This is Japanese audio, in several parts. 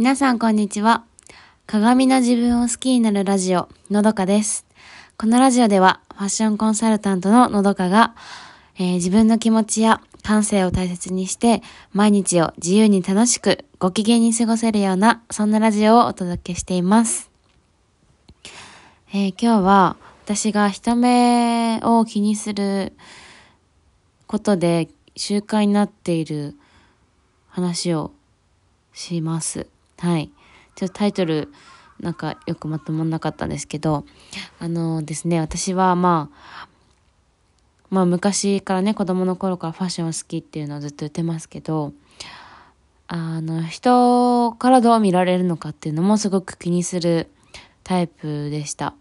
皆さんこんにちは。鏡の自分を好きになるラジオ、のどかです。このラジオでは、ファッションコンサルタントののどかが、えー自分の気持ちや感性を大切にして、毎日を自由に楽しく、ご機嫌に過ごせるような、そんなラジオをお届けしています。えー今日は、私が人目を気にすることで習慣になっている話をします。はい。ちょっとタイトル、なんかよくまとまんなかったんですけど、あのですね、私はまあ、まあ昔からね、子供の頃からファッションを好きっていうのをずっと言ってますけど、あの、人からどう見られるのかっていうのもすごく気にするタイプでした。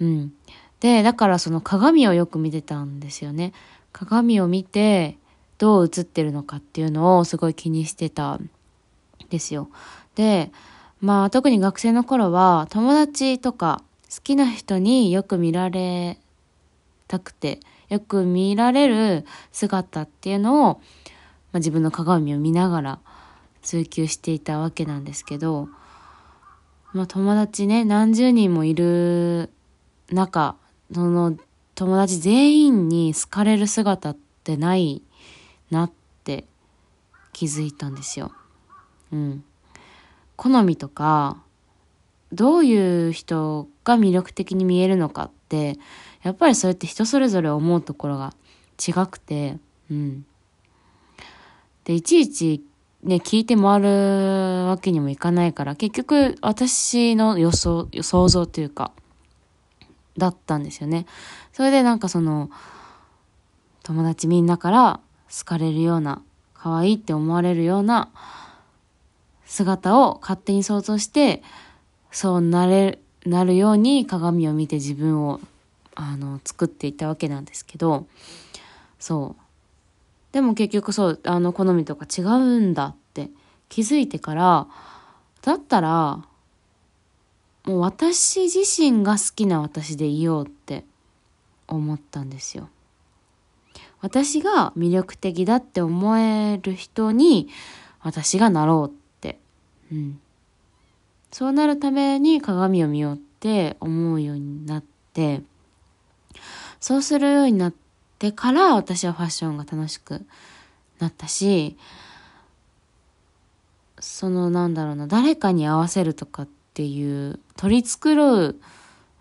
うん。で、だからその鏡をよく見てたんですよね。鏡を見て、どう映ってるのかっていうのをすごい気にしてたですよ。で、まあ特に学生の頃は友達とか好きな人によく見られたくて、よく見られる姿っていうのを、まあ、自分の鏡を見ながら追求していたわけなんですけど、まあ友達ね、何十人もいる中、その友達全員に好かれる姿ってないなって気づいたんですよ。うん。好みとか、どういう人が魅力的に見えるのかって、やっぱりそれって人それぞれ思うところが違くて、うん。で、いちいちね、聞いて回るわけにもいかないから、結局私の予想、想像というか、だったんですよね。それでなんかその、友達みんなから好かれるような、可愛いって思われるような姿を勝手に想像して、そうなれ、なるように鏡を見て自分を、あの、作っていたわけなんですけど、そう。でも結局そう、あの、好みとか違うんだって気づいてから、だったら、もう私自身が好きな私でいようって思ったんですよ。私が魅力的だって思える人に私がなろうって。うん。そうなるために鏡を見ようって思うようになって、そうするようになってから私はファッションが楽しくなったし、そのなんだろうな、誰かに合わせるとかっていう取り繕う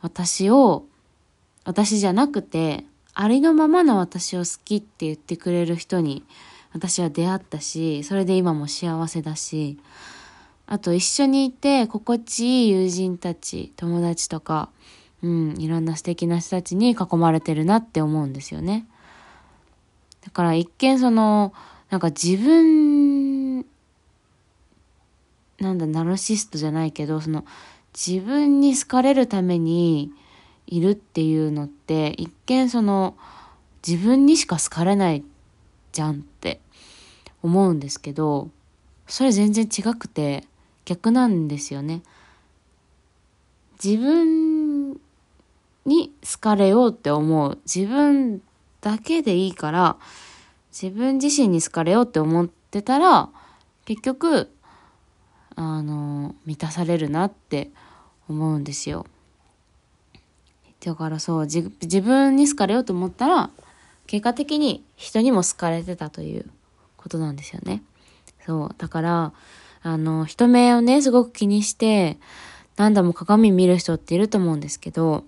私を、私じゃなくて、ありのままの私を好きって言ってくれる人に私は出会ったし、それで今も幸せだし、あと一緒にいて心地いい友人たち、友達とか、うん、いろんな素敵な人たちに囲まれてるなって思うんですよね。だから一見その、なんか自分、なんだ、ナルシストじゃないけど、その、自分に好かれるためにいるっていうのって、一見その、自分にしか好かれないじゃんって思うんですけど、それ全然違くて、逆なんですよね。自分に好かれようって思う。自分だけでいいから、自分自身に好かれようって思ってたら、結局、あの、満たされるなって思うんですよ。だからそう、自分に好かれようと思ったら、結果的に人にも好かれてたということなんですよね。そう。だから、あの、人目をね、すごく気にして、何度も鏡見る人っていると思うんですけど、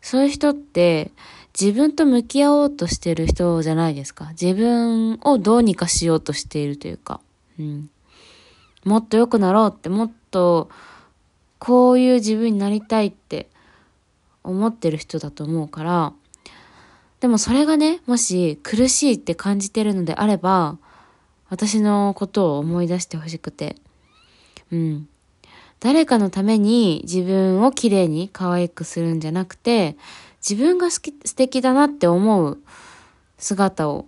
そういう人って、自分と向き合おうとしてる人じゃないですか。自分をどうにかしようとしているというか。うん。もっと良くなろうって、もっと、こういう自分になりたいって思ってる人だと思うから、でもそれがね、もし苦しいって感じてるのであれば、私のことを思い出してほしくて。うん。誰かのために自分を綺麗に可愛くするんじゃなくて、自分が好き、素敵だなって思う姿を、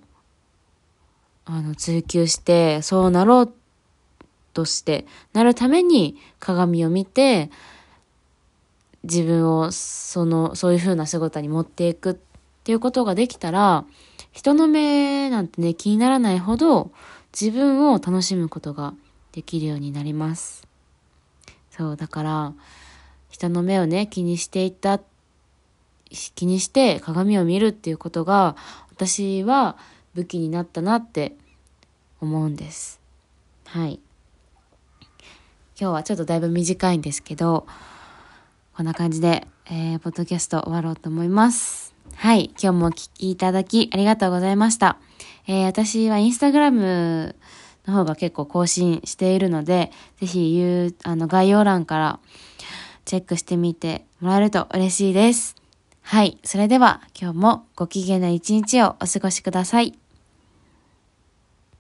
あの、追求して、そうなろうとして、なるために鏡を見て、自分をその、そういう風な姿に持っていくっていうことができたら、人の目なんてね、気にならないほど、自分を楽しむことができるようになります。そう、だから、人の目をね、気にしていた、気にして鏡を見るっていうことが、私は武器になったなって思うんです。はい。今日はちょっとだいぶ短いんですけど、こんな感じで、えー、ポッドキャスト終わろうと思います。はい。今日もお聴きいただきありがとうございました。えー、私はインスタグラムの方が結構更新しているので、ぜひ言う、あの、概要欄からチェックしてみてもらえると嬉しいです。はい。それでは今日もご機嫌な一日をお過ごしください。